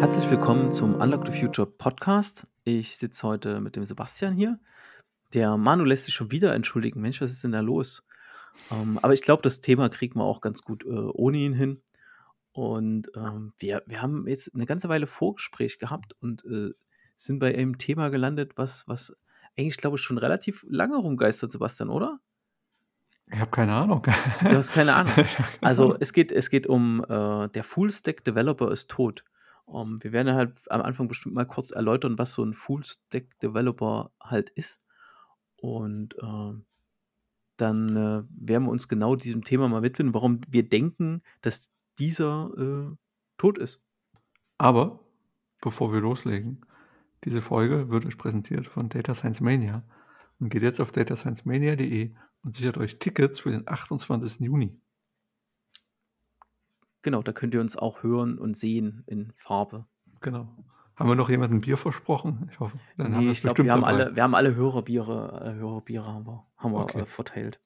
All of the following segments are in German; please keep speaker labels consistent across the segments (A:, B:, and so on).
A: Herzlich willkommen zum Unlock the Future Podcast. Ich sitze heute mit dem Sebastian hier. Der Manu lässt sich schon wieder entschuldigen. Mensch, was ist denn da los? Ähm, aber ich glaube, das Thema kriegen wir auch ganz gut äh, ohne ihn hin. Und ähm, wir, wir haben jetzt eine ganze Weile Vorgespräch gehabt und äh, sind bei einem Thema gelandet, was, was eigentlich, glaube ich, schon relativ lange rumgeistert, Sebastian, oder?
B: Ich habe keine Ahnung.
A: Du hast keine Ahnung. Also es geht, es geht um äh, der Full-Stack Developer ist tot. Um, ähm, wir werden halt am Anfang bestimmt mal kurz erläutern, was so ein Full-Stack Developer halt ist. Und äh, dann äh, werden wir uns genau diesem Thema mal widmen, warum wir denken, dass dieser äh, tot ist.
B: Aber bevor wir loslegen, diese Folge wird euch präsentiert von Data Science Mania und geht jetzt auf datasciencemania.de und sichert euch Tickets für den 28. Juni.
A: Genau, da könnt ihr uns auch hören und sehen in Farbe.
B: Genau. Haben wir noch jemandem Bier versprochen? Ich hoffe,
A: dann nee, haben wir es bestimmt wir haben alle, wir haben alle Hörerbiere, äh, Hörerbiere haben wir, haben wir okay. äh, verteilt.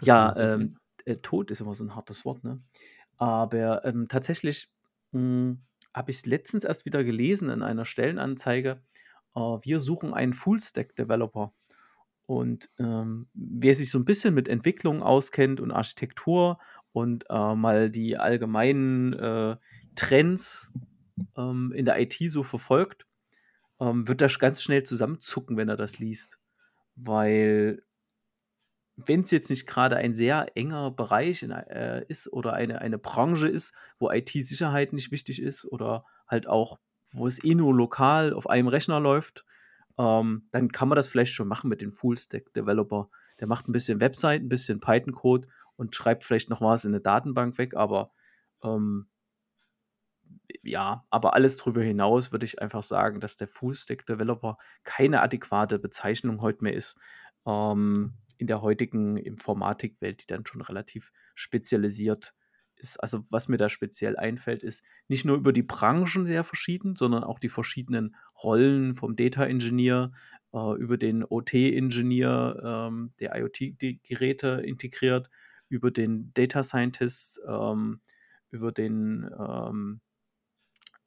A: Ja, ähm, äh, Tod ist immer so ein hartes Wort, ne? Aber ähm, tatsächlich hm, habe ich es letztens erst wieder gelesen in einer Stellenanzeige. Äh, wir suchen einen Full-Stack-Developer. Und ähm, wer sich so ein bisschen mit Entwicklung auskennt und Architektur und äh, mal die allgemeinen äh, Trends ähm, in der IT so verfolgt, ähm, wird das ganz schnell zusammenzucken, wenn er das liest. Weil wenn es jetzt nicht gerade ein sehr enger Bereich in, äh, ist oder eine, eine Branche ist, wo IT-Sicherheit nicht wichtig ist oder halt auch, wo es eh nur lokal auf einem Rechner läuft, ähm, dann kann man das vielleicht schon machen mit dem Full-Stack-Developer. Der macht ein bisschen Website, ein bisschen Python-Code und schreibt vielleicht noch was in eine Datenbank weg, aber ähm, ja, aber alles darüber hinaus würde ich einfach sagen, dass der Full-Stack-Developer keine adäquate Bezeichnung heute mehr ist. Ähm, in der heutigen Informatikwelt, die dann schon relativ spezialisiert ist. Also was mir da speziell einfällt, ist nicht nur über die Branchen sehr verschieden, sondern auch die verschiedenen Rollen vom Data Engineer äh, über den OT-Ingenieur, ähm, der IoT-Geräte integriert, über den Data Scientist, ähm, über den ähm,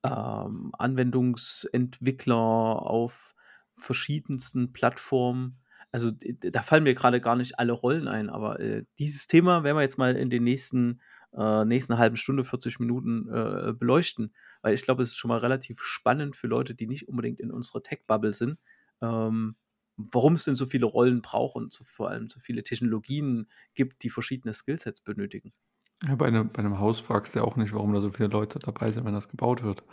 A: ähm, Anwendungsentwickler auf verschiedensten Plattformen. Also da fallen mir gerade gar nicht alle Rollen ein, aber äh, dieses Thema werden wir jetzt mal in den nächsten, äh, nächsten halben Stunde, 40 Minuten äh, beleuchten, weil ich glaube, es ist schon mal relativ spannend für Leute, die nicht unbedingt in unserer Tech-Bubble sind, ähm, warum es denn so viele Rollen braucht und so, vor allem so viele Technologien gibt, die verschiedene Skillsets benötigen.
B: Ja, bei, eine, bei einem Haus fragst du ja auch nicht, warum da so viele Leute dabei sind, wenn das gebaut wird.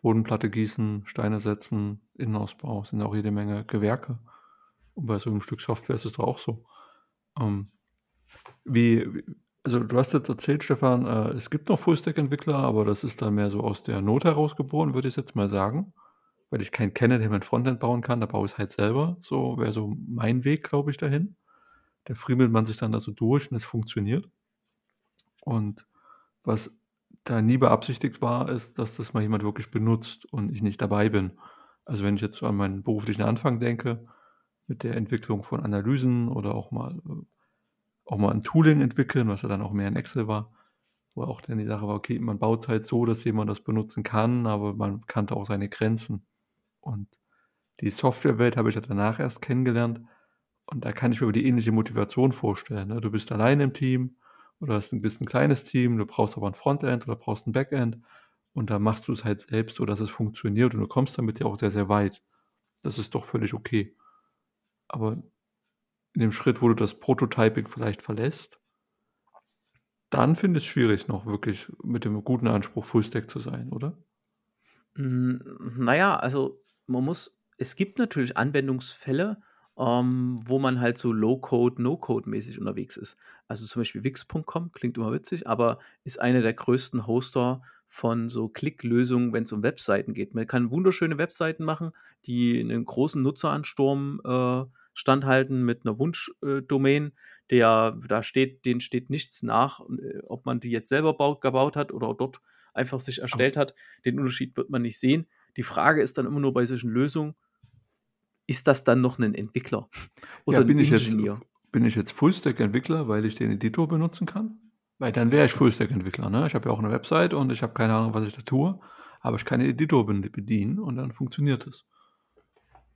B: Bodenplatte gießen, Steine setzen, Innenausbau, sind auch jede Menge Gewerke. Und bei so einem Stück Software ist es doch auch so. Ähm, wie, also du hast jetzt erzählt, Stefan, äh, es gibt noch Fullstack-Entwickler, aber das ist dann mehr so aus der Not herausgeboren, würde ich jetzt mal sagen. Weil ich keinen kenne, der mein Frontend bauen kann, da baue ich es halt selber. So wäre so mein Weg, glaube ich, dahin. Da friemelt man sich dann da so durch und es funktioniert. Und was da nie beabsichtigt war, ist, dass das mal jemand wirklich benutzt und ich nicht dabei bin. Also wenn ich jetzt an meinen beruflichen Anfang denke, mit der Entwicklung von Analysen oder auch mal, äh, auch mal ein Tooling entwickeln, was ja dann auch mehr in Excel war, wo auch dann die Sache war, okay, man baut es halt so, dass jemand das benutzen kann, aber man kannte auch seine Grenzen. Und die Softwarewelt habe ich ja danach erst kennengelernt und da kann ich mir die ähnliche Motivation vorstellen. Ne? Du bist allein im Team, oder hast ein bisschen kleines Team, du brauchst aber ein Frontend oder brauchst ein Backend und da machst du es halt selbst so, dass es funktioniert und du kommst damit ja auch sehr, sehr weit. Das ist doch völlig okay. Aber in dem Schritt, wo du das Prototyping vielleicht verlässt, dann finde ich es schwierig, noch wirklich mit dem guten Anspruch Fullstack zu sein, oder?
A: Hm, naja, also man muss, es gibt natürlich Anwendungsfälle, ähm, wo man halt so Low-Code, No-Code-mäßig unterwegs ist. Also zum Beispiel Wix.com, klingt immer witzig, aber ist einer der größten Hoster von so Klicklösungen, wenn es um Webseiten geht. Man kann wunderschöne Webseiten machen, die einen großen Nutzeransturm äh, standhalten mit einer Wunschdomain, der da steht, denen steht nichts nach, äh, ob man die jetzt selber baut, gebaut hat oder dort einfach sich erstellt hat. Den Unterschied wird man nicht sehen. Die Frage ist dann immer nur bei solchen Lösungen, ist das dann noch ein Entwickler
B: oder ja, bin ein Ingenieur? Ich jetzt bin ich jetzt Fullstack-Entwickler, weil ich den Editor benutzen kann? Weil dann wäre ich Fullstack-Entwickler, ne? Ich habe ja auch eine Website und ich habe keine Ahnung, was ich da tue, aber ich kann den Editor bedienen und dann funktioniert es.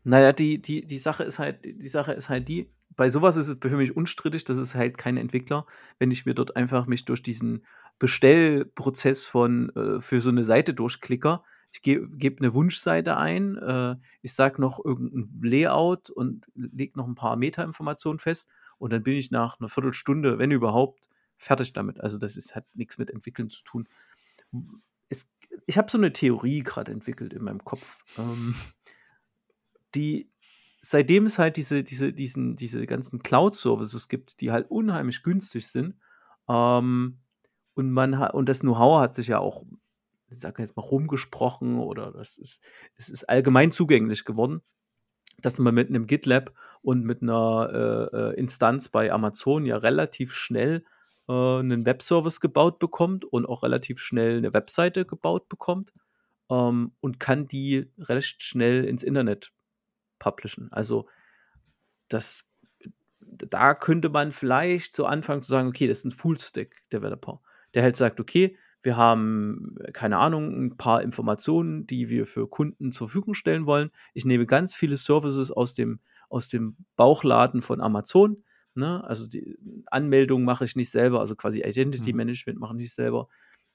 A: Naja, die, die, die Sache ist halt, die Sache ist halt die, bei sowas ist es für mich unstrittig, das ist halt kein Entwickler, wenn ich mir dort einfach mich durch diesen Bestellprozess von äh, für so eine Seite durchklicker. Ich gebe geb eine Wunschseite ein, äh, ich sage noch irgendein Layout und lege noch ein paar Metainformationen fest und dann bin ich nach einer Viertelstunde, wenn überhaupt, fertig damit. Also das ist, hat nichts mit Entwickeln zu tun. Es, ich habe so eine Theorie gerade entwickelt in meinem Kopf, ähm, die seitdem es halt diese, diese, diesen, diese ganzen Cloud-Services gibt, die halt unheimlich günstig sind, ähm, und man hat, und das Know-how hat sich ja auch, ich sag jetzt mal, rumgesprochen oder das ist, es ist allgemein zugänglich geworden, dass man mit einem GitLab und mit einer äh, äh Instanz bei Amazon ja relativ schnell äh, einen Webservice gebaut bekommt und auch relativ schnell eine Webseite gebaut bekommt ähm, und kann die recht schnell ins Internet publishen. Also das, da könnte man vielleicht zu Anfang zu sagen, okay, das ist ein Full-Stack-Developer, der halt sagt, okay, wir haben, keine Ahnung, ein paar Informationen, die wir für Kunden zur Verfügung stellen wollen. Ich nehme ganz viele Services aus dem, aus dem Bauchladen von Amazon. Ne? Also die Anmeldung mache ich nicht selber, also quasi Identity mhm. Management mache ich nicht selber.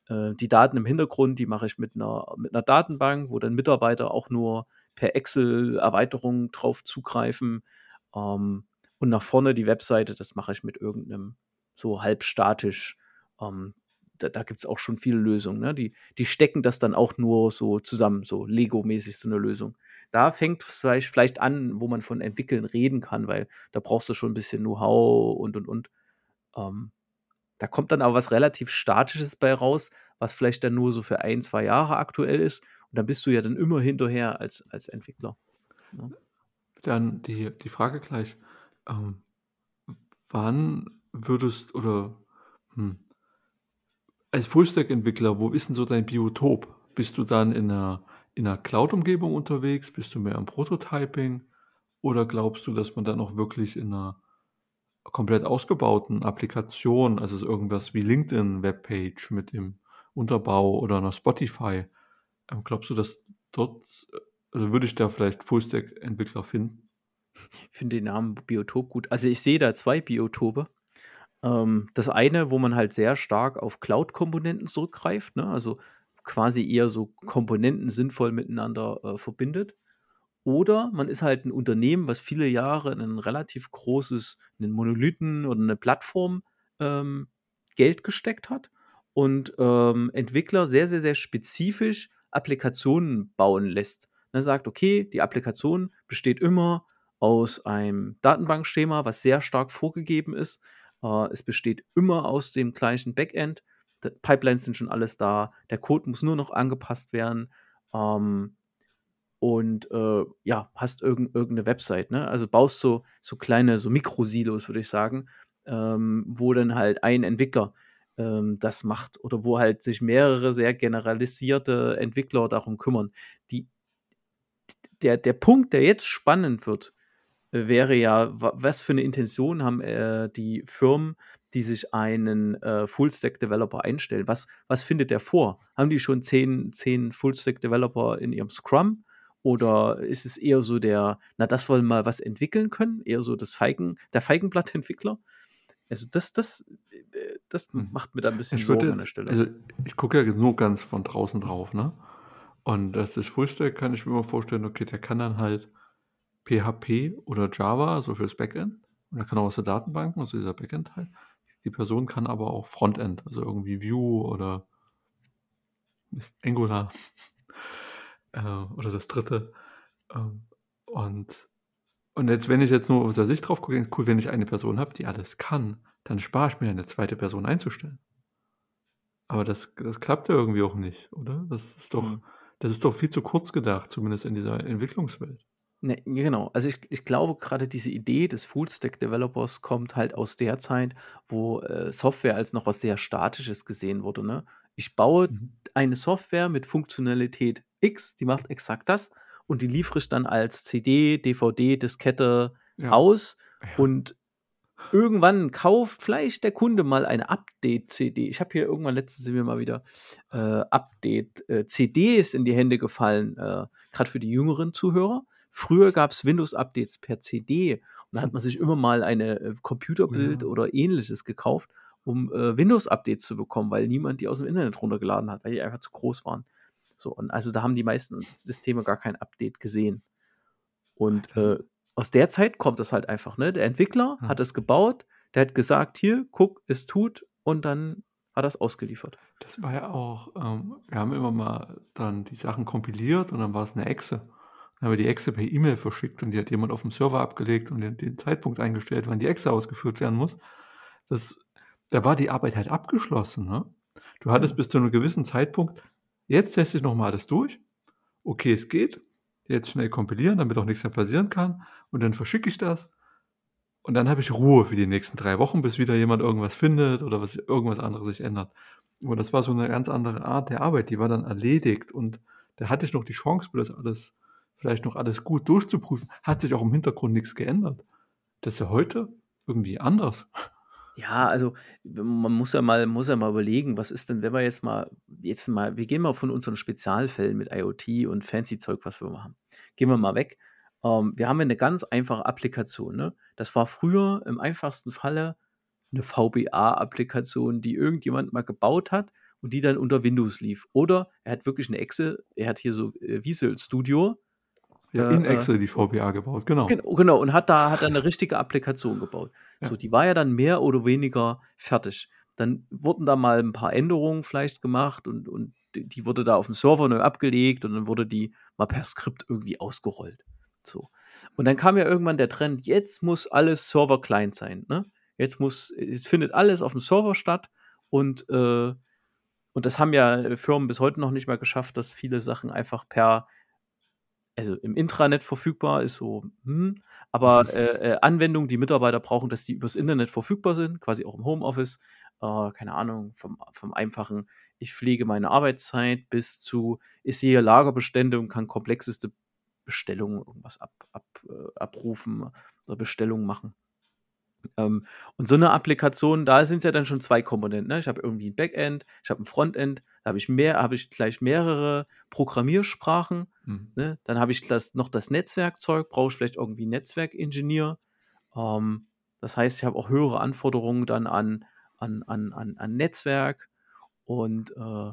A: Äh, die Daten im Hintergrund, die mache ich mit einer, mit einer Datenbank, wo dann Mitarbeiter auch nur per Excel-Erweiterung drauf zugreifen. Ähm, und nach vorne die Webseite, das mache ich mit irgendeinem so halbstatisch. Ähm, da, da gibt es auch schon viele Lösungen. Ne? Die, die stecken das dann auch nur so zusammen, so Lego-mäßig so eine Lösung. Da fängt vielleicht, vielleicht an, wo man von entwickeln reden kann, weil da brauchst du schon ein bisschen Know-how und und und. Ähm, da kommt dann aber was relativ Statisches bei raus, was vielleicht dann nur so für ein, zwei Jahre aktuell ist und dann bist du ja dann immer hinterher als, als Entwickler. Ja.
B: Dann die, die Frage gleich. Ähm, wann würdest oder hm, als Fullstack-Entwickler, wo ist denn so dein Biotop? Bist du dann in einer, in einer Cloud-Umgebung unterwegs? Bist du mehr im Prototyping? Oder glaubst du, dass man dann auch wirklich in einer komplett ausgebauten Applikation, also irgendwas wie LinkedIn-Webpage mit dem Unterbau oder einer Spotify, glaubst du, dass dort, also würde ich da vielleicht Fullstack-Entwickler finden?
A: Ich finde den Namen Biotop gut. Also ich sehe da zwei Biotope. Ähm, das eine, wo man halt sehr stark auf Cloud-Komponenten zurückgreift, ne? also quasi eher so Komponenten sinnvoll miteinander äh, verbindet. Oder man ist halt ein Unternehmen, was viele Jahre in ein relativ großes, einen Monolithen oder eine Plattform ähm, Geld gesteckt hat und ähm, Entwickler sehr, sehr, sehr spezifisch Applikationen bauen lässt. Er sagt, okay, die Applikation besteht immer aus einem Datenbankschema, was sehr stark vorgegeben ist. Äh, es besteht immer aus dem gleichen Backend. Die Pipelines sind schon alles da. Der Code muss nur noch angepasst werden. Ähm, und äh, ja, hast irg irgendeine Website. Ne? Also baust so, so kleine, so Mikrosilos, würde ich sagen, ähm, wo dann halt ein Entwickler ähm, das macht oder wo halt sich mehrere sehr generalisierte Entwickler darum kümmern. Die, der, der Punkt, der jetzt spannend wird, äh, wäre ja, was für eine Intention haben äh, die Firmen, die sich einen äh, Full-Stack-Developer einstellen? Was, was findet der vor? Haben die schon zehn, zehn Full-Stack-Developer in ihrem Scrum? Oder ist es eher so der, na, das wollen mal was entwickeln können, eher so das Feigen, der Feigenblatt-Entwickler? Also das, das, äh, das mhm. macht mir da ein bisschen
B: ich Sorgen
A: jetzt,
B: an der Stelle. Also ich gucke ja nur ganz von draußen drauf, ne? Und das ist Fullstack, kann ich mir mal vorstellen, okay, der kann dann halt PHP oder Java, so fürs Backend. Und er kann auch aus der Datenbank, also dieser Backend-Teil. Die Person kann aber auch Frontend, also irgendwie Vue oder Angular äh, oder das dritte. Ähm, und und jetzt, wenn ich jetzt nur aus der Sicht drauf gucke, cool, wenn ich eine Person habe, die alles kann, dann spare ich mir eine zweite Person einzustellen. Aber das, das klappt ja irgendwie auch nicht, oder? Das ist doch, mhm. das ist doch viel zu kurz gedacht, zumindest in dieser Entwicklungswelt.
A: Ne, genau. Also ich, ich glaube, gerade diese Idee des Full-Stack-Developers kommt halt aus der Zeit, wo äh, Software als noch was sehr Statisches gesehen wurde. Ne? Ich baue mhm. eine Software mit Funktionalität X, die macht exakt das und die liefere ich dann als CD, DVD, Diskette ja. aus. Ja. Und irgendwann kauft vielleicht der Kunde mal eine Update-CD. Ich habe hier irgendwann letztens sind mir mal wieder äh, Update-CDs äh, in die Hände gefallen, äh, gerade für die jüngeren Zuhörer. Früher gab es Windows-Updates per CD und da hat man sich immer mal eine äh, Computerbild ja. oder ähnliches gekauft, um äh, Windows-Updates zu bekommen, weil niemand die aus dem Internet runtergeladen hat, weil die einfach zu groß waren. So, und also da haben die meisten Systeme gar kein Update gesehen. Und äh, aus der Zeit kommt es halt einfach, ne? Der Entwickler hm. hat es gebaut, der hat gesagt, hier, guck, es tut, und dann hat es ausgeliefert.
B: Das war ja auch, ähm, wir haben immer mal dann die Sachen kompiliert und dann war es eine Exe. Dann haben wir die Exe per E-Mail verschickt und die hat jemand auf dem Server abgelegt und den, den Zeitpunkt eingestellt, wann die Exe ausgeführt werden muss. Das, da war die Arbeit halt abgeschlossen. Ne? Du hattest bis zu einem gewissen Zeitpunkt, jetzt teste ich nochmal alles durch. Okay, es geht jetzt schnell kompilieren, damit auch nichts mehr passieren kann. Und dann verschicke ich das. Und dann habe ich Ruhe für die nächsten drei Wochen, bis wieder jemand irgendwas findet oder was, irgendwas anderes sich ändert. Und das war so eine ganz andere Art der Arbeit. Die war dann erledigt. Und da hatte ich noch die Chance, das alles, vielleicht noch alles gut durchzuprüfen. Hat sich auch im Hintergrund nichts geändert. Das ist ja heute irgendwie anders.
A: Ja, also man muss ja mal, muss ja mal überlegen, was ist denn, wenn wir jetzt mal, jetzt mal, wir gehen mal von unseren Spezialfällen mit IoT und fancy Zeug, was wir machen. Gehen wir mal weg. Ähm, wir haben ja eine ganz einfache Applikation. Ne? Das war früher im einfachsten Falle eine VBA-Applikation, die irgendjemand mal gebaut hat und die dann unter Windows lief. Oder er hat wirklich eine Excel, er hat hier so äh, Visual Studio.
B: Ja, in äh, Excel die VBA gebaut, genau.
A: Genau, genau und hat da hat eine richtige Applikation gebaut. Ja. So, die war ja dann mehr oder weniger fertig. Dann wurden da mal ein paar Änderungen vielleicht gemacht und, und die wurde da auf dem Server neu abgelegt und dann wurde die mal per Skript irgendwie ausgerollt. So. Und dann kam ja irgendwann der Trend, jetzt muss alles Server-Client sein. Ne? Jetzt muss, es findet alles auf dem Server statt und, äh, und das haben ja Firmen bis heute noch nicht mal geschafft, dass viele Sachen einfach per also im Intranet verfügbar ist so, hm, aber äh, äh, Anwendungen, die Mitarbeiter brauchen, dass die übers Internet verfügbar sind, quasi auch im Homeoffice, äh, keine Ahnung, vom, vom einfachen, ich pflege meine Arbeitszeit bis zu, ich sehe Lagerbestände und kann komplexeste Bestellungen irgendwas ab, ab, äh, abrufen oder Bestellungen machen. Ähm, und so eine Applikation, da sind es ja dann schon zwei Komponenten. Ne? Ich habe irgendwie ein Backend, ich habe ein Frontend, da habe ich mehr, habe ich gleich mehrere Programmiersprachen. Mhm. Ne? Dann habe ich das, noch das Netzwerkzeug, brauche ich vielleicht irgendwie einen Netzwerkingenieur. Ähm, das heißt, ich habe auch höhere Anforderungen dann an, an, an, an, an Netzwerk. Und, äh,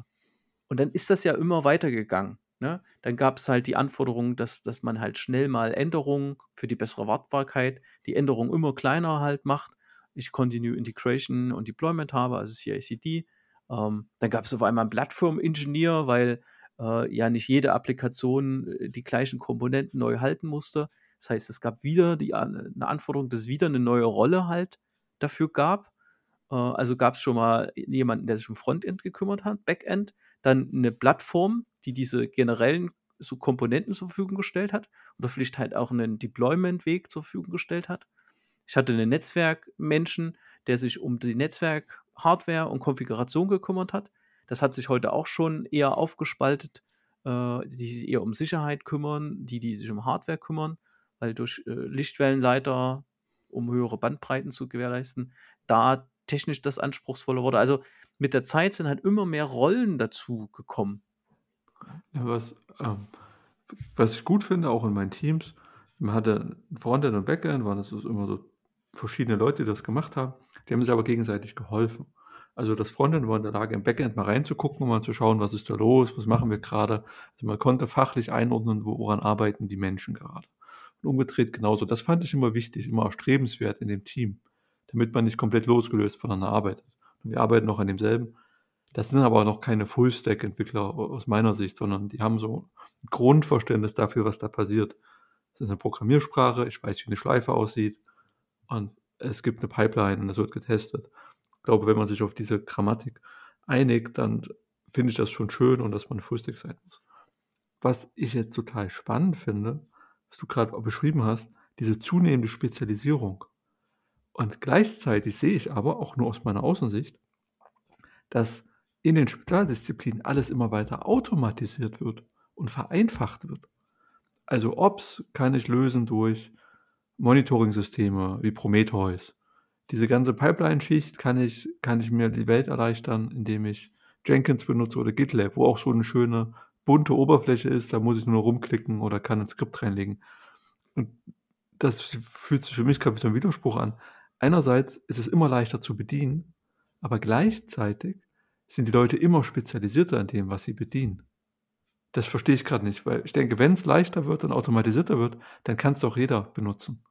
A: und dann ist das ja immer weitergegangen. Ne? Dann gab es halt die Anforderung, dass, dass man halt schnell mal Änderungen für die bessere Wartbarkeit, die Änderungen immer kleiner halt macht. Ich Continue Integration und Deployment habe, also CI/CD. Ähm, dann gab es auf einmal einen Plattform-Engineer, weil äh, ja nicht jede Applikation äh, die gleichen Komponenten neu halten musste. Das heißt, es gab wieder die, eine Anforderung, dass es wieder eine neue Rolle halt dafür gab. Äh, also gab es schon mal jemanden, der sich um Frontend gekümmert hat, Backend, dann eine Plattform, die diese generellen so Komponenten zur Verfügung gestellt hat oder vielleicht halt auch einen Deployment-Weg zur Verfügung gestellt hat. Ich hatte einen Netzwerkmenschen, der sich um die Netzwerk-Hardware und Konfiguration gekümmert hat. Das hat sich heute auch schon eher aufgespaltet, äh, die sich eher um Sicherheit kümmern, die, die sich um Hardware kümmern, weil durch äh, Lichtwellenleiter, um höhere Bandbreiten zu gewährleisten, da technisch das anspruchsvoller wurde. Also mit der Zeit sind halt immer mehr Rollen dazu gekommen.
B: Ja, was, ähm, was ich gut finde, auch in meinen Teams, man hatte Frontend und Backend, waren das immer so verschiedene Leute, die das gemacht haben. Die haben sich aber gegenseitig geholfen. Also das Frontend war in der Lage, im Backend mal reinzugucken, um mal zu schauen, was ist da los, was machen wir gerade. Also man konnte fachlich einordnen, woran arbeiten die Menschen gerade. Und umgedreht genauso. Das fand ich immer wichtig, immer erstrebenswert in dem Team, damit man nicht komplett losgelöst voneinander arbeitet. Wir arbeiten noch an demselben. Das sind aber noch keine Full-Stack-Entwickler aus meiner Sicht, sondern die haben so ein Grundverständnis dafür, was da passiert. Es ist eine Programmiersprache, ich weiß, wie eine Schleife aussieht und es gibt eine Pipeline und es wird getestet. Ich glaube, wenn man sich auf diese Grammatik einigt, dann finde ich das schon schön und dass man Full-Stack sein muss. Was ich jetzt total spannend finde, was du gerade beschrieben hast, diese zunehmende Spezialisierung. Und gleichzeitig sehe ich aber, auch nur aus meiner Außensicht, dass in den Spezialdisziplinen alles immer weiter automatisiert wird und vereinfacht wird. Also Ops kann ich lösen durch Monitoring-Systeme wie Prometheus. diese ganze Pipeline-Schicht kann ich kann ich mir die Welt erleichtern, indem ich Jenkins benutze oder GitLab, wo auch so 'ne schöne bunte Oberfläche ist, da muss ich nur rumklicken oder kann 'n Skript reinlegen. Und das fühlt sich für mich grad wie so 'n Widerspruch an. Einerseits ist es immer leichter zu bedienen, aber gleichzeitig sind die Leute immer spezialisierter in dem, was sie bedienen. Das verstehe ich grad nicht, weil ich denke, wenn's leichter wird und automatisierter wird, dann kann's doch jeder benutzen.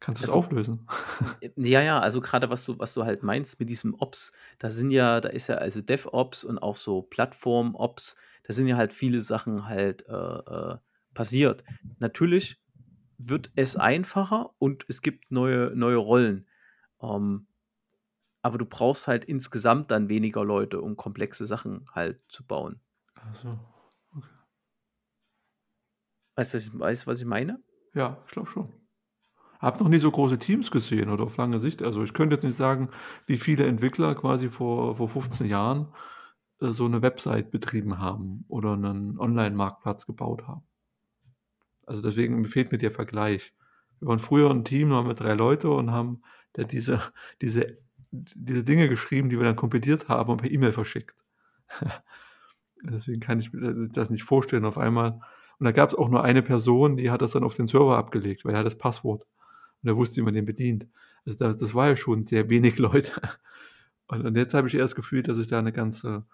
B: Kannst du's
A: Also
B: auflösen?
A: Ja, ja, also gerade was du was du halt meinst mit diesem Ops, da sind ja da ist ja also DevOps und auch so Plattform-Ops, da sind ja halt viele Sachen halt, äh, äh, passiert. Natürlich wird es einfacher und es gibt neue neue Rollen. Ähm, aber du brauchst halt insgesamt dann weniger Leute, um komplexe Sachen halt zu bauen.
B: Ach so, okay.
A: Weißt du, was ich weißt was ich meine?
B: Ja, ich glaube schon. Habe noch nie so große Teams gesehen oder auf lange Sicht. Also, ich könnte jetzt nicht sagen, wie viele Entwickler quasi vor vor 15 Jahren, äh, so 'ne Website betrieben haben oder 'nen Online-Marktplatz gebaut haben. Also, deswegen fehlt mir der Vergleich. Wir waren früher 'n Team, waren wir 3 Leute und haben da diese diese diese Dinge geschrieben, die wir dann kompiliert haben und per E-Mail verschickt. Deswegen kann ich mir das nicht vorstellen auf einmal und da gab's auch nur eine Person, die hat das dann auf den Server abgelegt, weil er hat das Passwort und er wusste, wie man den bedient. Also, da das war ja schon sehr wenig Leute. Und und jetzt habe ich eher das Gefühl, dass ich da 'ne ganze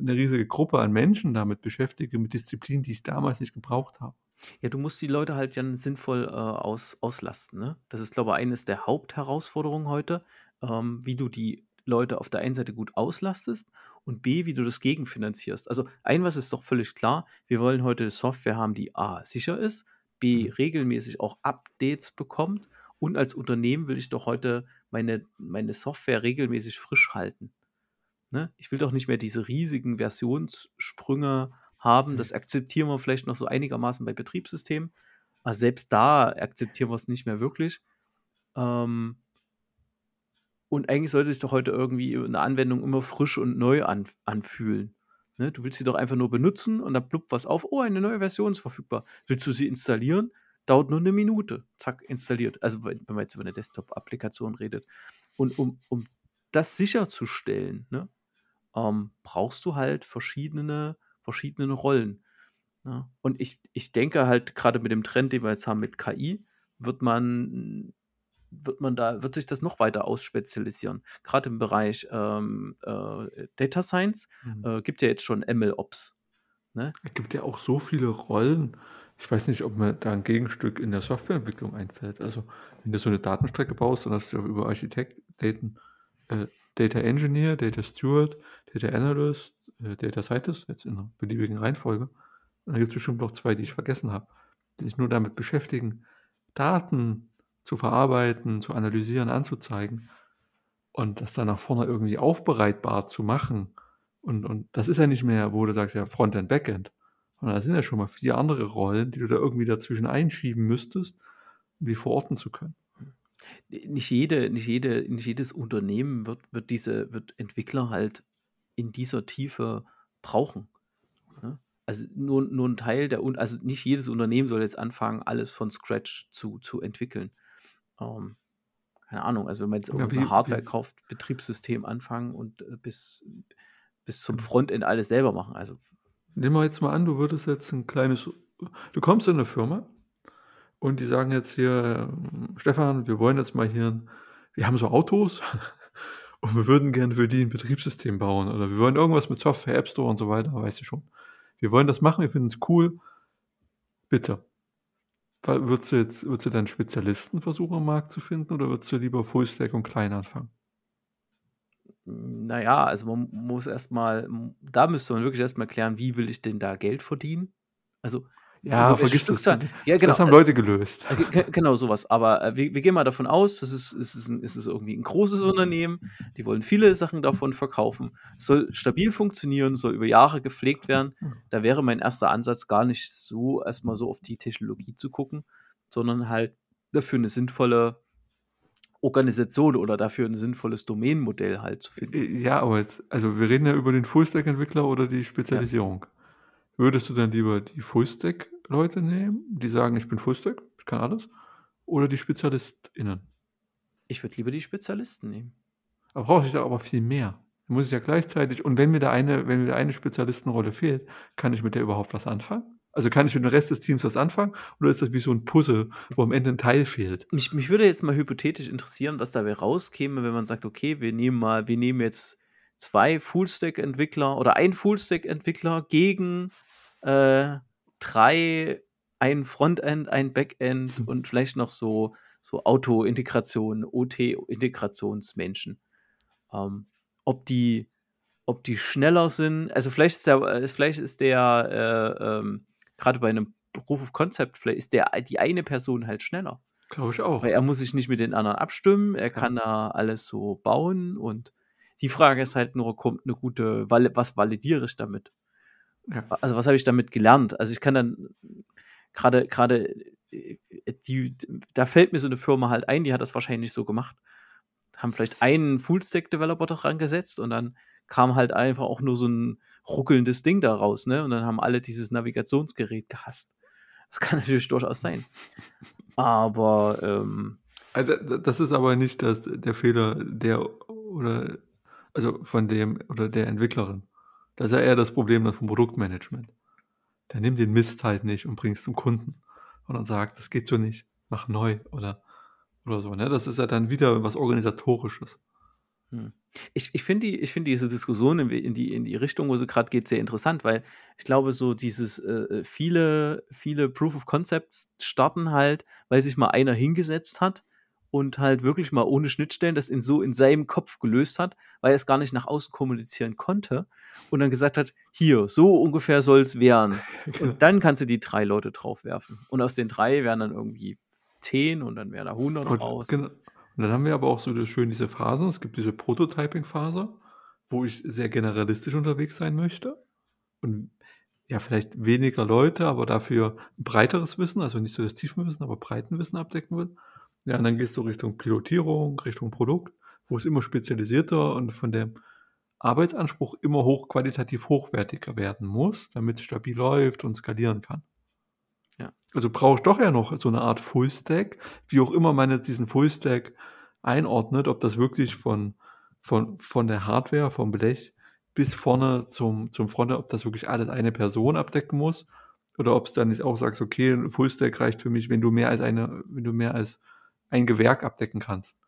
B: 'ne riesige Gruppe an Menschen damit beschäftige, mit Disziplinen, die ich damals nicht gebraucht habe.
A: Ja, du musst die Leute halt dann sinnvoll, äh, aus auslasten, ne? Das ist, glaube ich, eines der Hauptherausforderungen heute, ähm, wie du die Leute auf der einen Seite gut auslastest und B, wie du das gegenfinanzierst. Also, ein was ist doch völlig klar, wir wollen heute Software haben, die A sicher ist, B
B: Mhm.
A: regelmäßig auch Updates bekommt und als Unternehmen will ich doch heute meine meine Software regelmäßig frisch halten, ne? Ich will doch nicht mehr diese riesigen Versionssprünge haben.
B: Mhm.
A: Das akzeptieren wir vielleicht noch so einigermaßen bei Betriebssystemen, aber selbst da akzeptieren wir's nicht mehr wirklich. Ähm und eigentlich sollte sich doch heute irgendwie 'ne Anwendung immer frisch und neu anf anfühlen, ne? Du willst sie doch einfach nur benutzen und dann ploppt was auf: „Oh, eine neue Version ist verfügbar.“ Willst du sie installieren? Dauert nur 'ne Minute. Zack, installiert. Also, wenn man jetzt über 'ne Desktop-Applikation redet. Und um um das sicherzustellen, ne, ähm, brauchst du halt verschiedene verschiedene Rollen, ne? Und ich ich denke halt grade mit dem Trend, den wir jetzt haben mit KI, wird man wird man da wird sich das noch weiter ausspezialisieren. Grad im Bereich, ähm, äh, Data Science,
B: Mhm.
A: äh, gibt ja jetzt schon MLOps, ne?
B: Es gibt ja auch so viele Rollen. Ich weiß nicht, ob mir da 'n Gegenstück in der Softwareentwicklung einfällt. Also, wenn du so 'ne Datenstrecke baust, dann hast du ja über Architekt Daten äh, Data Engineer, Data Steward, Data Analyst, äh, Data Scientist, jetzt in 'ner beliebigen Reihenfolge. Und dann gibt's bestimmt noch 2, die ich vergessen habe, die sich nur damit beschäftigen, Daten zu verarbeiten, zu analysieren, anzuzeigen und das dann nach vorne irgendwie aufbereitbar zu machen. Und und das ist ja nicht mehr, wo du sagst, ja, Frontend, Backend, sondern das sind ja schon mal 4 andere Rollen, die du da irgendwie dazwischen einschieben müsstest, um die verorten zu können.
A: Nicht jede nicht jede nicht jedes Unternehmen wird wird diese wird Entwickler halt in dieser Tiefe brauchen, ne? Also, nur nur 'n Teil der also, nicht jedes Unternehmen soll jetzt anfangen, alles von Scratch zu zu entwickeln. Ähm, keine Ahnung, also, wenn man jetzt
B: Ja,
A: irgend
B: wie
A: Hardware
B: wie
A: kauft, Betriebssystem anfangen und, äh, bis bis zum
B: Genau.
A: Frontend alles selber machen, also
B: Nehmen wir jetzt mal an, du würdest jetzt 'n kleines du kommst in 'ne Firma und die sagen jetzt hier: „Hm, Stefan, wir wollen jetzt mal hier wir haben so Autos und wir würden gerne für die 'n Betriebssystem bauen oder wir wollen irgendwas mit Software, App Store und so weiter“, weißt du schon. „Wir wollen das machen, wir finden's cool.“ Bitte. Würdest du jetzt würdest du dann Spezialisten versuchen, am Markt zu finden oder würdest du lieber Fullstack und klein anfangen?
A: Hm, na ja, also, man muss erst mal hm, da müsste man wirklich erst mal klären, wie will ich denn da Geld verdienen? Also,
B: Ja,
A: welche
B: vergiss das.
A: Ja, genau,
B: Das haben
A: also
B: Leute
A: das
B: gelöst.
A: äh, ge genau so was. Aber, äh, wir wir gehen mal davon aus, das ist es ist es ist irgendwie 'n großes Unternehmen, die wollen viele Sachen davon verkaufen. Soll stabil funktionieren, soll über Jahre gepflegt werden. Da wäre mein erster Ansatz gar nicht so erst mal so auf die Technologie zu gucken, sondern halt dafür 'ne sinnvolle Organisation oder dafür 'n sinnvolles Domänenmodell halt zu finden.
B: Äh, ja, aber jetzt also, wir reden ja über den Fullstack-Entwickler oder die
A: Ja.
B: Spezialisierung. Würdest du dann lieber die Fullstack-Leute nehmen, die sagen: „Ich bin Fullstack, ich kann alles“, oder die SpezialistInnen?
A: Ich würde lieber die Spezialisten nehmen.
B: Aber brauche ich da aber viel mehr. Da muss ich ja gleichzeitig und wenn mir der eine wenn mir der eine Spezialistenrolle fehlt, kann ich mit der überhaupt was anfangen? Also, kann ich mit dem Rest des Teams was anfangen oder ist das wie so 'n Puzzle, wo am Ende 'n Teil fehlt?
A: Mich mich würde jetzt mal hypothetisch interessieren, was dabei rauskäme, wenn man sagt: „Okay, wir nehmen mal wir nehmen jetzt 2 Full-Stack-Entwickler oder 1 Full-Stack-Entwickler gegen, äh, 3 ein Frontend, ein Backend und vielleicht noch so so Auto-Integration, OT-Integrationsmenschen.“ Ähm, ob die ob die schneller sind also, vielleicht ist der äh, vielleicht ist der, äh, ähm grade bei 'nem Proof of Concept, vielleicht ist der die eine Person halt schneller.
B: Glaube ich
A: Weil
B: auch.
A: er muss sich nicht mit den anderen abstimmen, er kann da alles so bauen und die Frage ist halt nur, kommt 'ne gute was validiere ich damit?
B: Ja.
A: Also, was habe ich damit gelernt? Also, ich kann dann grade grade, äh, die da fällt mir so 'ne Firma halt ein, die hat das wahrscheinlich so gemacht. Haben vielleicht einen Full-Stack-Developer dran gesetzt und dann kam halt einfach auch nur so 'n ruckelndes Ding da raus, ne? Und dann haben alle dieses Navigationsgerät gehasst. Das kann natürlich durchaus sein. Aber, ähm
B: da das ist aber nicht das der Fehler der oder also, von dem oder der Entwicklerin. Das ist ja eher das Problem dann vom Produktmanagement. Der nimmt den Mist halt nicht und bringt's zum Kunden und dann sagt: „Das geht so nicht, mach neu“ oder oder so, ne? Das ist ja dann wieder was Organisatorisches.
A: Hm. Ich ich finde die ich finde diese Diskussion in in die in die Richtung, wo sie grad geht, sehr interessant, weil ich glaube, so dieses, äh, äh, viele viele Proof of Concepts starten halt, weil sich mal einer hingesetzt hat und halt wirklich mal ohne Schnittstellen das in so in seinem Kopf gelöst hat, weil er's gar nicht nach außen kommunizieren konnte und dann gesagt hat: „Hier, so ungefähr soll's werden.“
B: Genau.
A: Und dann kannst du die 3 Leute draufwerfen. Und aus den 3 werden dann irgendwie 10 und dann wären da 100
B: Und
A: raus.
B: gena und dann haben wir aber auch so das schön diese Phasen. Es gibt diese Prototyping-Phase, wo ich sehr generalistisch unterwegs sein möchte und ja, vielleicht weniger Leute, aber dafür 'n breiteres Wissen, also, nicht so das Tiefenwissen, aber Breitenwissen abdecken will. Ja, und dann gehst du Richtung Pilotierung, Richtung Produkt, wo es immer spezialisierter und von dem Arbeitsanspruch immer hochqualitativ hochwertiger werden muss, damit's stabil läuft und skalieren kann.
A: Ja.
B: Also, brauche ich doch ja noch so 'ne Art Full-Stack, wie auch immer man jetzt diesen Full-Stack einordnet, ob das wirklich von von von der Hardware, vom Blech bis vorne zum zum Frontend, ob das wirklich alles eine Person abdecken muss oder ob's dann nicht auch sagst: „Okay, 'n Full-Stack reicht für mich, wenn du mehr als eine wenn du mehr als ein Gewerk abdecken kannst.“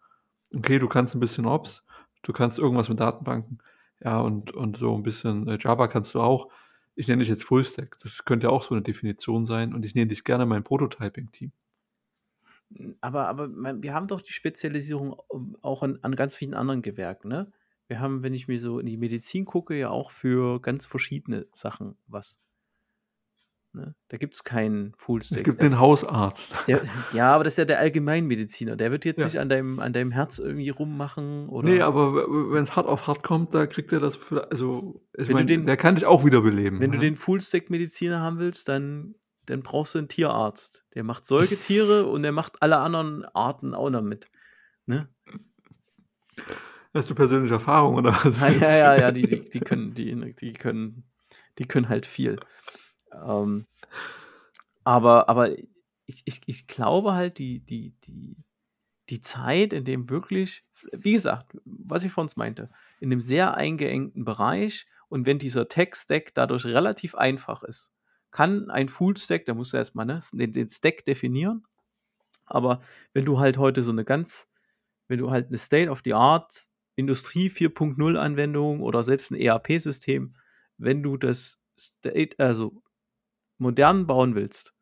B: Okay, du kannst 'n bisschen Ops, du kannst irgendwas mit Datenbanken, ja, und und so 'n bisschen, äh, Java kannst du auch. Ich nenne dich jetzt Full-Stack. Das könnte ja auch so 'ne Definition sein und ich nehme dich gerne in mein Prototyping-Team.
A: Aber aber wir haben doch die Spezialisierung, ähm, auch an an ganz vielen anderen Gewerken, ne? Wir haben, wenn ich mir so in die Medizin gucke, ja auch für ganz verschiedene Sachen was. Ne? Da gibt's keinen
B: Es
A: Full-Stack.
B: gibt
A: Der
B: den Hausarzt.
A: der ja, aber das ist ja der Allgemeinmediziner. Der wird jetzt
B: Ja.
A: nicht an deinem an deinem Herz irgendwie rummachen oder
B: Ne, aber w w wenn's hart auf hart kommt, da kriegt er das für also, ich
A: Wenn du
B: meine, der kann dich auch wiederbeleben,
A: wenn du
B: ne?
A: den Full-Stack-Mediziner haben willst, dann dann brauchst du 'n Tierarzt. Der macht Säugetiere und der macht alle anderen Arten auch noch mit, ne?
B: Hast du persönliche Erfahrung oder was
A: Ja, ja,
B: du?
A: ja, ja, die die die können die die können die können halt viel. Ähm aber aber ich ich ich glaube halt, die die die die Zeit, in dem wirklich wie gesagt, was ich vorhin meinte, in 'nem sehr eingeengten Bereich und wenn dieser Tech-Stack dadurch relativ einfach ist, kann ein Full-Stack da musst du erst mal, ne, den den Stack definieren. Aber wenn du halt heute so 'ne ganz wenn du halt 'ne State of the Art Industrie 4.0 Anwendung oder selbst 'n ERP-System, wenn du das State also, modern bauen willst,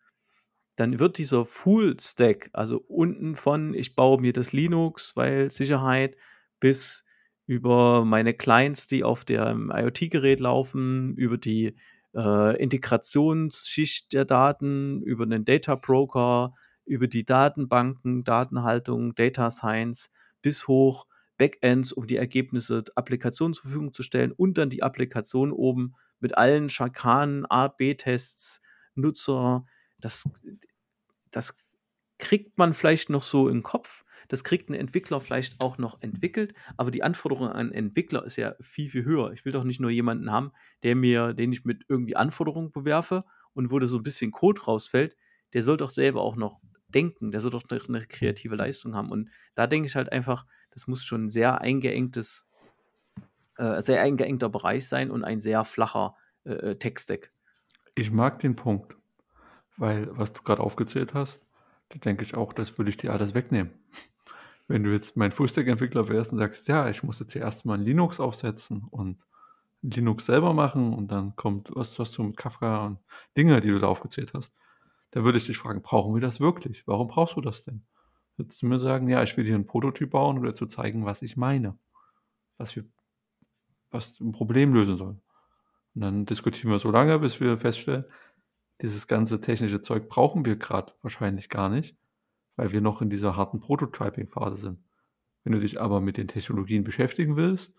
A: dann wird dieser Full-Stack, also, unten von ich baue mir das Linux, weil Sicherheit, bis über meine Clients, die auf dem IoT-Gerät laufen, über die, äh, Integrationsschicht der Daten, über 'nen Data Broker, über die Datenbanken, Datenhaltung, Data Science bis hoch Backends, um die Ergebnisse d Applikationen zur Verfügung zu stellen und dann die Applikation oben mit allen Schakanen, A/B-Tests, Nutzer. Das das kriegt man vielleicht noch so in Kopf. Das kriegt 'n Entwickler vielleicht auch noch entwickelt, aber die Anforderung an Entwickler ist ja viel, viel höher. Ich will doch nicht nur jemanden haben, der mir den ich mit irgendwie Anforderungen bewerfe und wo da so 'n bisschen Code rausfällt. Der soll doch selber auch noch denken, der soll doch eine, eine kreative Leistung haben. Und da denke ich halt einfach, das muss schon ein sehr eingeengtes, äh, sehr eingeengter Bereich sein und ein sehr flacher äh, äh Tech-Stack.
B: Ich mag den Punkt, weil was du gerade aufgezählt hast, da denke ich auch, das würde ich dir alles wegnehmen. Wenn du jetzt mein Fullstack-Entwickler wärst und sagst, ja, ich muss jetzt zuerst mal ein Linux aufsetzen und Linux selber machen und dann kommt, was hast du mit Kafka und Dinge, die du da aufgezählt hast, da würde ich dich fragen, brauchen wir das wirklich? Warum brauchst du das denn? Würdest du mir sagen, ja, ich will hier einen Prototyp bauen, dir zu zeigen, was ich meine, was wir, was ein Problem lösen soll. Und dann diskutieren wir so lange, bis wir feststellen, dieses ganze technische Zeug brauchen wir gerade wahrscheinlich gar nicht, weil wir noch in dieser harten Prototyping-Phase sind. Wenn du dich aber mit den Technologien beschäftigen willst,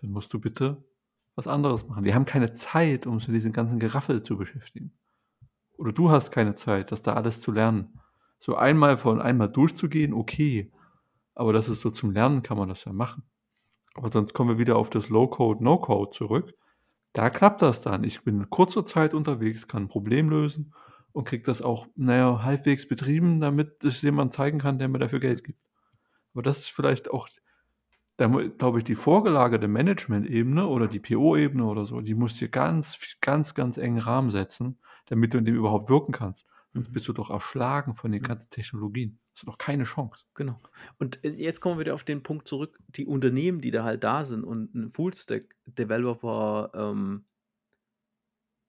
B: dann musst du bitte was anderes machen. Wir haben keine Zeit, um uns mit diesem ganzen Geraffel zu beschäftigen. Oder du hast keine Zeit, das da alles zu lernen. So einmal von einmal durchzugehen, okay. Aber das ist so zum Lernen kann man das ja machen. Aber sonst kommen wir wieder auf das Low-Code, No-Code zurück. Da klappt das dann. Ich bin in kurzer Zeit unterwegs, kann ein Problem lösen und kriege das auch, naja, halbwegs betrieben, damit es jemand zeigen kann, der mir dafür Geld gibt. Aber das ist vielleicht auch da glaube ich, die vorgelagerte Management-Ebene oder die PO-Ebene oder so, die muss dir ganz, ganz, ganz engen Rahmen setzen, damit du in dem überhaupt wirken kannst. Sonst mhm. bist du doch erschlagen von den ganzen Technologien. Hast du doch keine Chance.
A: Genau. Und äh, jetzt kommen wir wieder auf den Punkt zurück, die Unternehmen, die da halt da sind und einen Full-Stack-Developer ähm,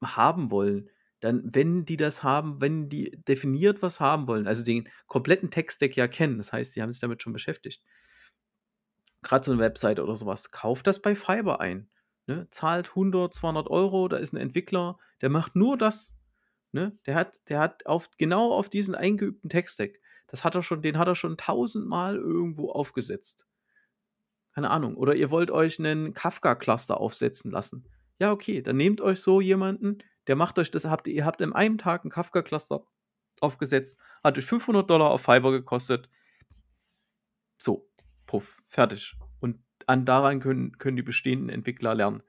A: haben wollen, dann, wenn die das haben, wenn die definiert was haben wollen, also den kompletten Tech-Stack ja kennen, das heißt, die haben sich damit schon beschäftigt, gerade so eine Webseite oder sowas, kauft das bei Fiverr ein. Ne? Zahlt 100, 200 Euro, da ist ein Entwickler, der macht nur das. Ne? Der hat, der hat auf, genau auf diesen eingeübten Tech-Stack, das hat er schon, den hat er schon tausendmal irgendwo aufgesetzt. Keine Ahnung. Oder ihr wollt euch einen Kafka-Cluster aufsetzen lassen. Ja, okay, dann nehmt euch so jemanden, der macht euch das, habt, ihr habt in einem Tag einen Kafka-Cluster aufgesetzt, hat euch 500 Dollar auf Fiverr gekostet. So, puff, fertig. Und an daran können, können die bestehenden Entwickler lernen,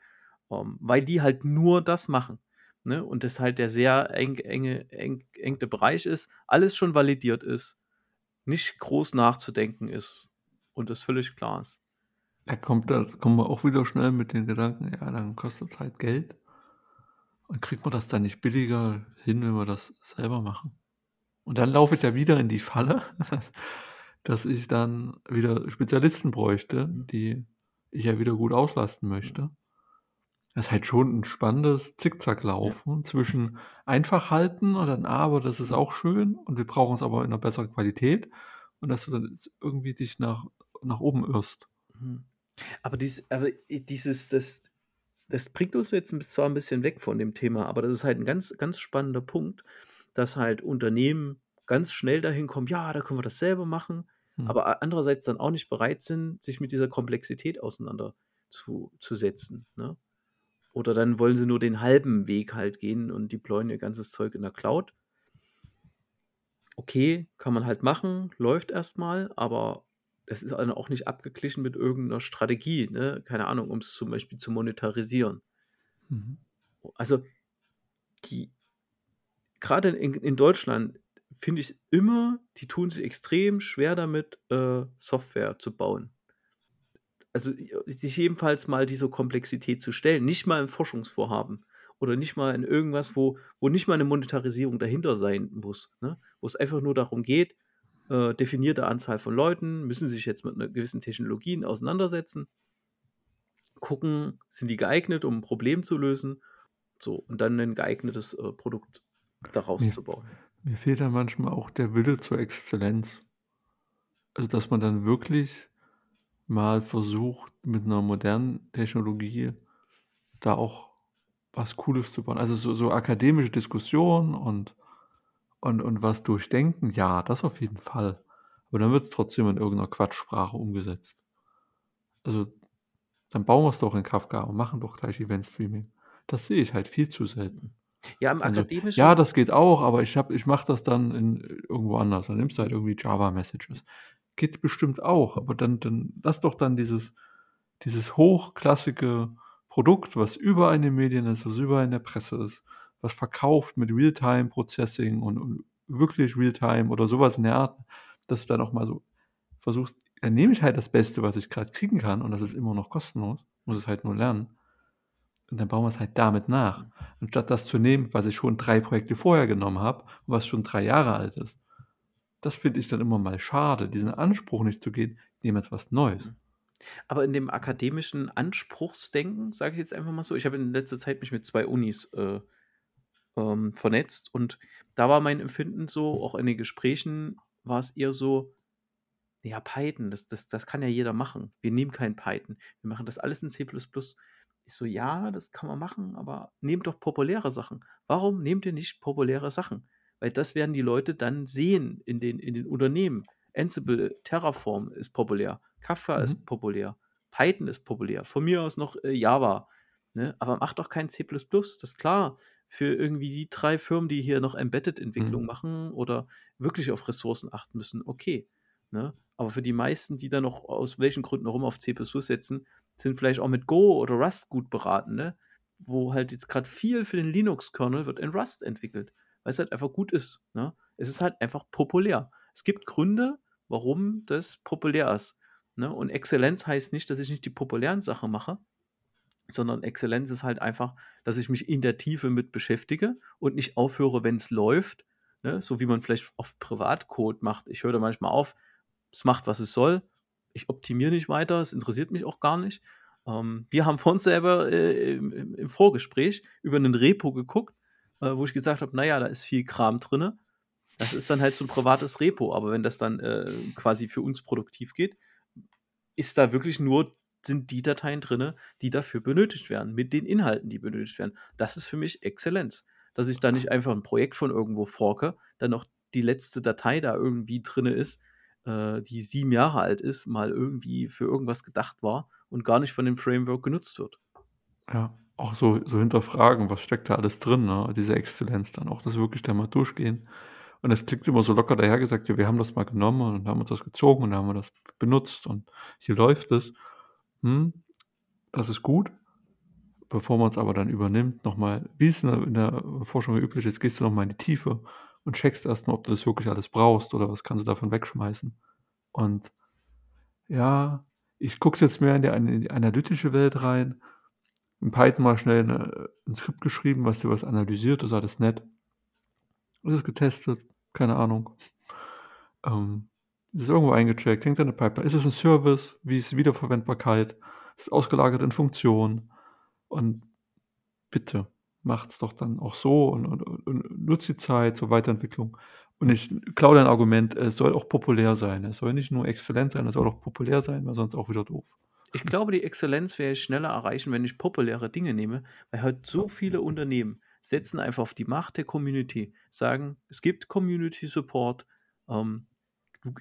A: ähm, weil die halt nur das machen. Ne? Und das halt der sehr eng, enge, eng, engte Bereich ist, alles schon validiert ist, nicht groß nachzudenken ist und das völlig klar ist.
B: Da kommt, da kommen wir auch wieder schnell mit den Gedanken, ja, dann kostet es halt Geld. Und kriegt man das dann nicht billiger hin, wenn wir das selber machen? Und dann laufe ich ja wieder in die Falle, dass ich dann wieder Spezialisten bräuchte, die ich ja wieder gut auslasten möchte. Das ist halt schon ein spannendes Zickzacklaufen ja. zwischen einfach halten und dann, aber das ist auch schön und wir brauchen es aber in einer besseren Qualität und dass du dann irgendwie dich nach, nach oben irrst.
A: Mhm. Aber, dies, aber dieses, das, das bringt uns jetzt zwar ein bisschen weg von dem Thema, aber das ist halt ein ganz, ganz spannender Punkt, dass halt Unternehmen ganz schnell dahin kommen, ja, da können wir das selber machen Mhm. aber andererseits dann auch nicht bereit sind, sich mit dieser Komplexität auseinanderzusetzen. Ne? Oder dann wollen sie nur den halben Weg halt gehen und deployen ihr ganzes Zeug in der Cloud. Okay, kann man halt machen, läuft erstmal, aber es ist dann auch nicht abgeglichen mit irgendeiner Strategie, ne? keine Ahnung, um es zum Beispiel zu monetarisieren. Mhm. Also, die, gerade in, in Deutschland finde ich immer, die tun sich extrem schwer damit, äh, Software zu bauen. Also sich jedenfalls mal diese Komplexität zu stellen, nicht mal im Forschungsvorhaben oder nicht mal in irgendwas, wo, wo nicht mal eine Monetarisierung dahinter sein muss, ne? wo es einfach nur darum geht, äh, definierte Anzahl von Leuten müssen sich jetzt mit einer gewissen Technologien auseinandersetzen, gucken, sind die geeignet, um ein Problem zu lösen, so und dann ein geeignetes äh, Produkt daraus
B: mir,
A: zu bauen.
B: Mir fehlt da manchmal auch der Wille zur Exzellenz. Also, dass man dann wirklich mal versucht, mit einer modernen Technologie da auch was Cooles zu bauen. Also so, so akademische Diskussionen und, und, und was durchdenken, ja, das auf jeden Fall. Aber dann wird es trotzdem in irgendeiner Quatschsprache umgesetzt. Also dann bauen wir es doch in Kafka und machen doch gleich Event-Streaming. Das sehe ich halt viel zu selten.
A: Ja, im also, akademischen.
B: Ja, das geht auch, aber ich, ich mache das dann in, irgendwo anders. Dann nimmst du halt irgendwie Java-Messages. Geht bestimmt auch, aber dann, dann lass doch dann dieses, dieses hochklassige Produkt, was überall in den Medien ist, was überall in der Presse ist, was verkauft mit Realtime-Processing und, und wirklich Realtime oder sowas in der Art, dass du dann auch mal so versuchst, dann nehme ich halt das Beste, was ich gerade kriegen kann und das ist immer noch kostenlos, muss es halt nur lernen. Und dann bauen wir es halt damit nach, anstatt das zu nehmen, was ich schon drei Projekte vorher genommen habe und was schon drei Jahre alt ist. Das finde ich dann immer mal schade, diesen Anspruch nicht zu gehen, ich nehme jetzt was Neues. Mhm.
A: Aber in dem akademischen Anspruchsdenken, sage ich jetzt einfach mal so, ich habe in letzter Zeit mich mit zwei Unis äh, ähm, vernetzt und da war mein Empfinden so, auch in den Gesprächen war es eher so, ja, Python, das, das, das kann ja jeder machen. Wir nehmen kein Python. Wir machen das alles in C. Ich so, ja, das kann man machen, aber nehmt doch populäre Sachen. Warum nehmt ihr nicht populäre Sachen? Weil das werden die Leute dann sehen in den, in den Unternehmen. Ansible, Terraform ist populär, Kafka mhm. ist populär, Python ist populär, von mir aus noch äh, Java. Ne? Aber macht doch kein C, das ist klar. Für irgendwie die drei Firmen, die hier noch Embedded-Entwicklung mhm. machen oder wirklich auf Ressourcen achten müssen, okay. Ne? Aber für die meisten, die dann noch aus welchen Gründen auch immer auf C setzen, sind vielleicht auch mit Go oder Rust gut beraten, ne? Wo halt jetzt gerade viel für den Linux-Kernel wird in Rust entwickelt, weil es halt einfach gut ist. Ne? Es ist halt einfach populär. Es gibt Gründe, warum das populär ist. Ne? Und Exzellenz heißt nicht, dass ich nicht die populären Sachen mache, sondern Exzellenz ist halt einfach, dass ich mich in der Tiefe mit beschäftige und nicht aufhöre, wenn es läuft. Ne? So wie man vielleicht auf Privatcode macht. Ich höre da manchmal auf, es macht, was es soll. Ich optimiere nicht weiter, es interessiert mich auch gar nicht. Ähm, wir haben von uns selber äh, im, im, Vorgespräch über einen Repo geguckt, äh, wo ich gesagt habe, naja, da ist viel Kram drin. Das ist dann halt so ein privates Repo, aber wenn das dann äh, quasi für uns produktiv geht, ist da wirklich nur, sind die Dateien drin, die dafür benötigt werden, mit den Inhalten, die benötigt werden. Das ist für mich Exzellenz. Dass ich da nicht einfach ein Projekt von irgendwo forke, dann noch die letzte Datei da irgendwie drin ist, äh, die sieben Jahre alt ist, mal irgendwie für irgendwas gedacht war und gar nicht von dem Framework genutzt wird.
B: Ja, auch so, so hinterfragen, was steckt da alles drin, ne? diese Exzellenz dann auch, das wirklich da mal durchgehen. Und es klingt immer so locker daher gesagt, ja, wir haben das mal genommen und haben uns das gezogen und haben wir das benutzt und hier läuft es. Hm, das ist gut. Bevor man es aber dann übernimmt, nochmal, wie es in der, in der Forschung üblich ist, gehst du nochmal in die Tiefe und checkst erstmal, ob du das wirklich alles brauchst oder was kannst du davon wegschmeißen. Und ja, ich gucke jetzt mehr in die, in die, analytische Welt rein. In Python mal schnell eine, ein Skript geschrieben, was dir was analysiert, das ist alles nett. Ist es getestet? Keine Ahnung. Ähm, ist irgendwo eingecheckt? Hängt an der Pipeline? Ist es ein Service? Wie ist Wiederverwendbarkeit? Ist es ausgelagert in Funktion? Und bitte, macht es doch dann auch so und, und, und, nutzt die Zeit zur Weiterentwicklung. Und ich klaue dein Argument, es soll auch populär sein. Es soll nicht nur exzellent sein, es soll auch populär sein, weil sonst auch wieder doof.
A: Ich glaube, die Exzellenz werde ich schneller erreichen, wenn ich populäre Dinge nehme, weil heute so viele Unternehmen setzen einfach auf die Macht der Community, sagen, es gibt Community Support, ähm,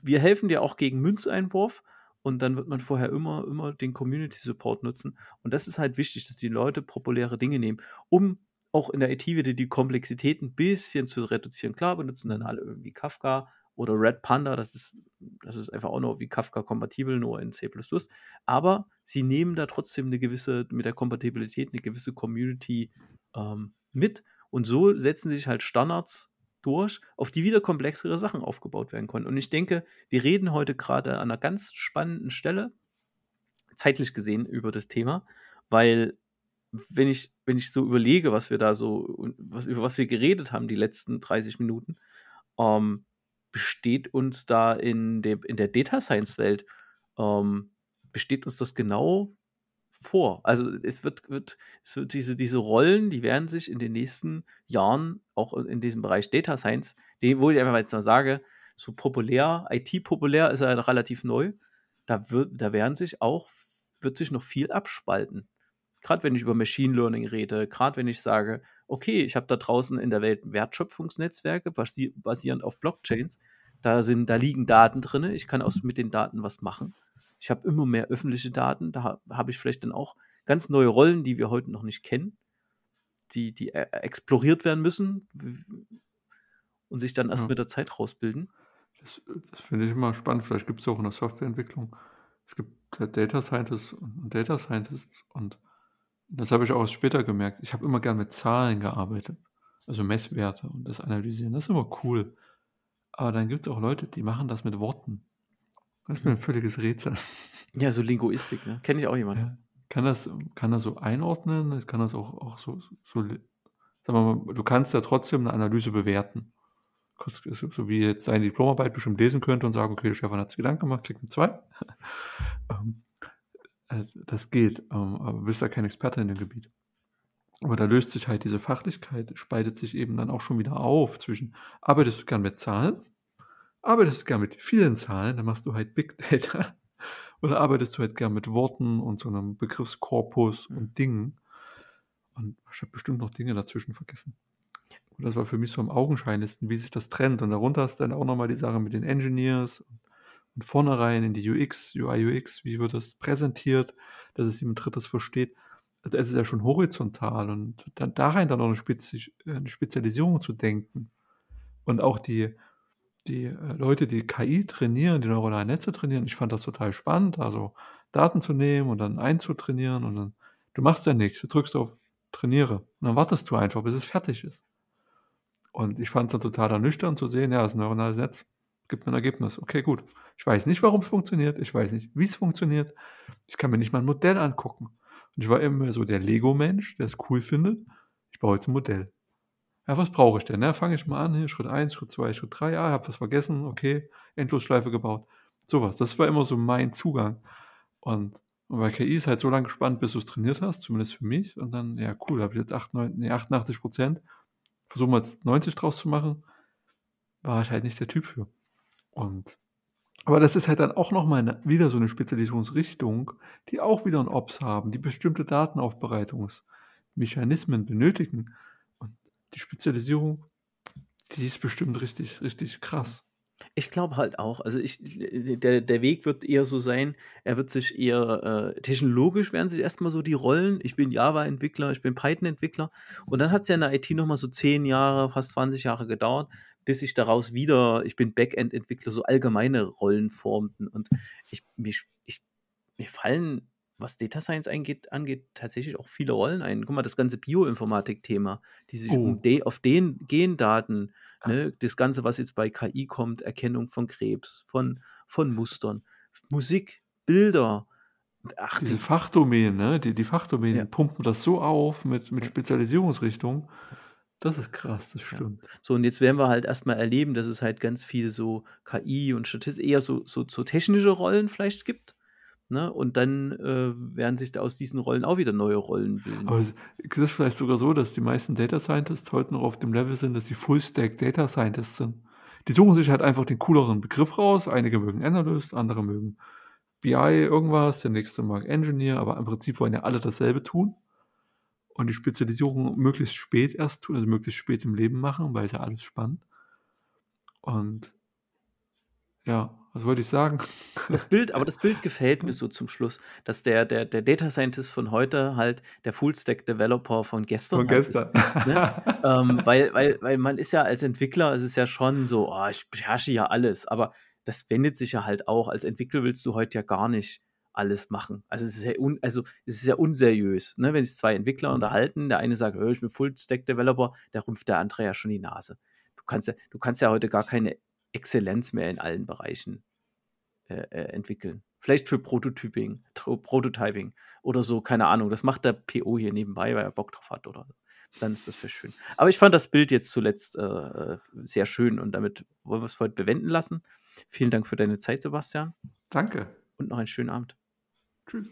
A: wir helfen dir auch gegen Münzeinwurf und dann wird man vorher immer, immer den Community Support nutzen. Und das ist halt wichtig, dass die Leute populäre Dinge nehmen, um auch in der IT wieder die Komplexität ein bisschen zu reduzieren. Klar, benutzen dann alle irgendwie Kafka oder Red Panda, das ist, das ist einfach auch noch wie Kafka kompatibel, nur in C. Aber sie nehmen da trotzdem eine gewisse, mit der Kompatibilität eine gewisse Community ähm, mit. Und so setzen sich halt Standards durch, auf die wieder komplexere Sachen aufgebaut werden können. Und ich denke, wir reden heute gerade an einer ganz spannenden Stelle, zeitlich gesehen, über das Thema, weil wenn ich, wenn ich so überlege, was wir da so, was, über was wir geredet haben die letzten 30 Minuten, ähm, besteht uns da in, de, in der Data Science Welt, ähm, besteht uns das genau vor. Also es wird, wird, es wird diese, diese Rollen, die werden sich in den nächsten Jahren auch in diesem Bereich Data Science, den, wo ich einfach jetzt mal sage, so populär, IT-populär ist ja noch relativ neu, da, wird, da werden sich auch, wird sich noch viel abspalten gerade wenn ich über Machine Learning rede, gerade wenn ich sage, okay, ich habe da draußen in der Welt Wertschöpfungsnetzwerke basi basierend auf Blockchains, da, sind, da liegen Daten drin, ich kann aus, mit den Daten was machen. Ich habe immer mehr öffentliche Daten, da habe ich vielleicht dann auch ganz neue Rollen, die wir heute noch nicht kennen, die, die e exploriert werden müssen und sich dann erst ja. mit der Zeit rausbilden.
B: Das, das finde ich immer spannend. Vielleicht gibt es auch in der Softwareentwicklung. Es gibt Data Scientists und Data Scientists und das habe ich auch später gemerkt. Ich habe immer gern mit Zahlen gearbeitet, also Messwerte und das Analysieren. Das ist immer cool. Aber dann gibt es auch Leute, die machen das mit Worten. Das ist mir ein völliges Rätsel.
A: Ja, so Linguistik, ne? Kenne ich auch jemanden.
B: Ja. Kann das, kann das so einordnen? Ich kann das auch, auch so, so, sagen wir mal, du kannst ja trotzdem eine Analyse bewerten. So wie jetzt seine Diplomarbeit bestimmt lesen könnte und sagen, okay, der Stefan hat sich Gedanken gemacht, kriegt eine 2. Ähm, äh, das geht, ähm, aber du bist ja kein Experte in dem Gebiet. Aber da löst sich halt diese Fachlichkeit, spaltet sich eben dann auch schon wieder auf zwischen, arbeitest du gern mit Zahlen, arbeitest du gern mit vielen Zahlen, dann machst du halt Big Data, oder arbeitest du halt gern mit Worten und so einem Begriffskorpus und Dingen. Und ich habe bestimmt noch Dinge dazwischen vergessen. Und das war für mich so am augenscheinlichsten, wie sich das trennt. Und darunter ist dann auch nochmal die Sache mit den Engineers und, und vornherein in die UX, UI, UX, wie wird das präsentiert, dass es jemand Drittes versteht. Also es ist ja schon horizontal und dann da rein dann noch eine, Spezi eine Spezialisierung zu denken und auch die, die äh, Leute, die KI trainieren, die neuronalen Netze trainieren, ich fand das total spannend, also Daten zu nehmen und dann einzutrainieren und dann, du machst ja nichts, du drückst auf Trainiere und dann wartest du einfach, bis es fertig ist. Und ich fand es dann total ernüchternd zu sehen, ja, das neuronale Netz gibt mir ein Ergebnis. Okay, gut. Ich weiß nicht, warum es funktioniert, ich weiß nicht, wie es funktioniert. Ich kann mir nicht mal ein Modell angucken. Und ich war immer so der Lego-Mensch, der es cool findet. Ich baue jetzt ein Modell. Ja, was brauche ich denn? Ne? Fange ich mal an, hier, Schritt 1, Schritt 2, Schritt 3, ja, habe was vergessen, okay, Endlosschleife gebaut. Sowas. Das war immer so mein Zugang. Und, und bei KI ist halt so lange gespannt, bis du es trainiert hast, zumindest für mich. Und dann, ja, cool, habe ich jetzt 8, 9, nee, 88 Prozent. Versuchen wir jetzt 90 draus zu machen. War ich halt nicht der Typ für. Und aber das ist halt dann auch nochmal wieder so eine Spezialisierungsrichtung, die auch wieder ein Ops haben, die bestimmte Datenaufbereitungsmechanismen benötigen. Und die Spezialisierung, die ist bestimmt richtig, richtig krass.
A: Ich glaube halt auch. Also ich, der, der Weg wird eher so sein, er wird sich eher äh, technologisch werden sich erstmal so die Rollen. Ich bin Java-Entwickler, ich bin Python-Entwickler. Und dann hat es ja in der IT nochmal so zehn Jahre, fast 20 Jahre gedauert, bis sich daraus wieder, ich bin Backend-Entwickler, so allgemeine Rollen formten. Und ich, mich, ich, mir fallen, was Data Science angeht, angeht, tatsächlich auch viele Rollen ein. Guck mal, das ganze Bioinformatik-Thema, die sich oh. um de, auf den Gendaten, ne, das Ganze, was jetzt bei KI kommt, Erkennung von Krebs, von, von Mustern, Musik, Bilder,
B: Ach, Diese die, Fachdomänen, ne? die, die Fachdomänen ja. pumpen das so auf mit, mit Spezialisierungsrichtungen. Das ist krass, das stimmt. Ja.
A: So, und jetzt werden wir halt erstmal erleben, dass es halt ganz viel so KI und Statistik, eher so, so, so technische Rollen vielleicht gibt. Ne? Und dann äh, werden sich da aus diesen Rollen auch wieder neue Rollen bilden.
B: Aber es ist vielleicht sogar so, dass die meisten Data Scientists heute noch auf dem Level sind, dass sie Full-Stack Data Scientists sind. Die suchen sich halt einfach den cooleren Begriff raus. Einige mögen Analyst, andere mögen BI irgendwas, der nächste mag Engineer, aber im Prinzip wollen ja alle dasselbe tun und die Spezialisierung möglichst spät erst tun, also möglichst spät im Leben machen, weil es ja alles spannend. Und ja, was wollte ich sagen?
A: Das Bild, aber das Bild gefällt mir so zum Schluss, dass der, der, der Data Scientist von heute halt der Fullstack Developer von gestern,
B: von gestern.
A: Ist, ne? ähm, weil, weil, weil man ist ja als Entwickler, es ist ja schon so, oh, ich beherrsche ja alles, aber das wendet sich ja halt auch. Als Entwickler willst du heute ja gar nicht alles machen. Also es ist ja, un, also es ist ja unseriös, ne? wenn sich zwei Entwickler mhm. unterhalten, der eine sagt, ich bin Full-Stack-Developer, der rümpft der andere ja schon die Nase. Du kannst ja, du kannst ja heute gar keine Exzellenz mehr in allen Bereichen äh, äh, entwickeln. Vielleicht für Prototyping, Prototyping oder so, keine Ahnung. Das macht der PO hier nebenbei, weil er Bock drauf hat oder so. Dann ist das für schön. Aber ich fand das Bild jetzt zuletzt äh, äh sehr schön und damit wollen wir es für heute bewenden lassen. Vielen Dank für deine Zeit, Sebastian.
B: Danke.
A: Und noch einen schönen Abend.
B: True.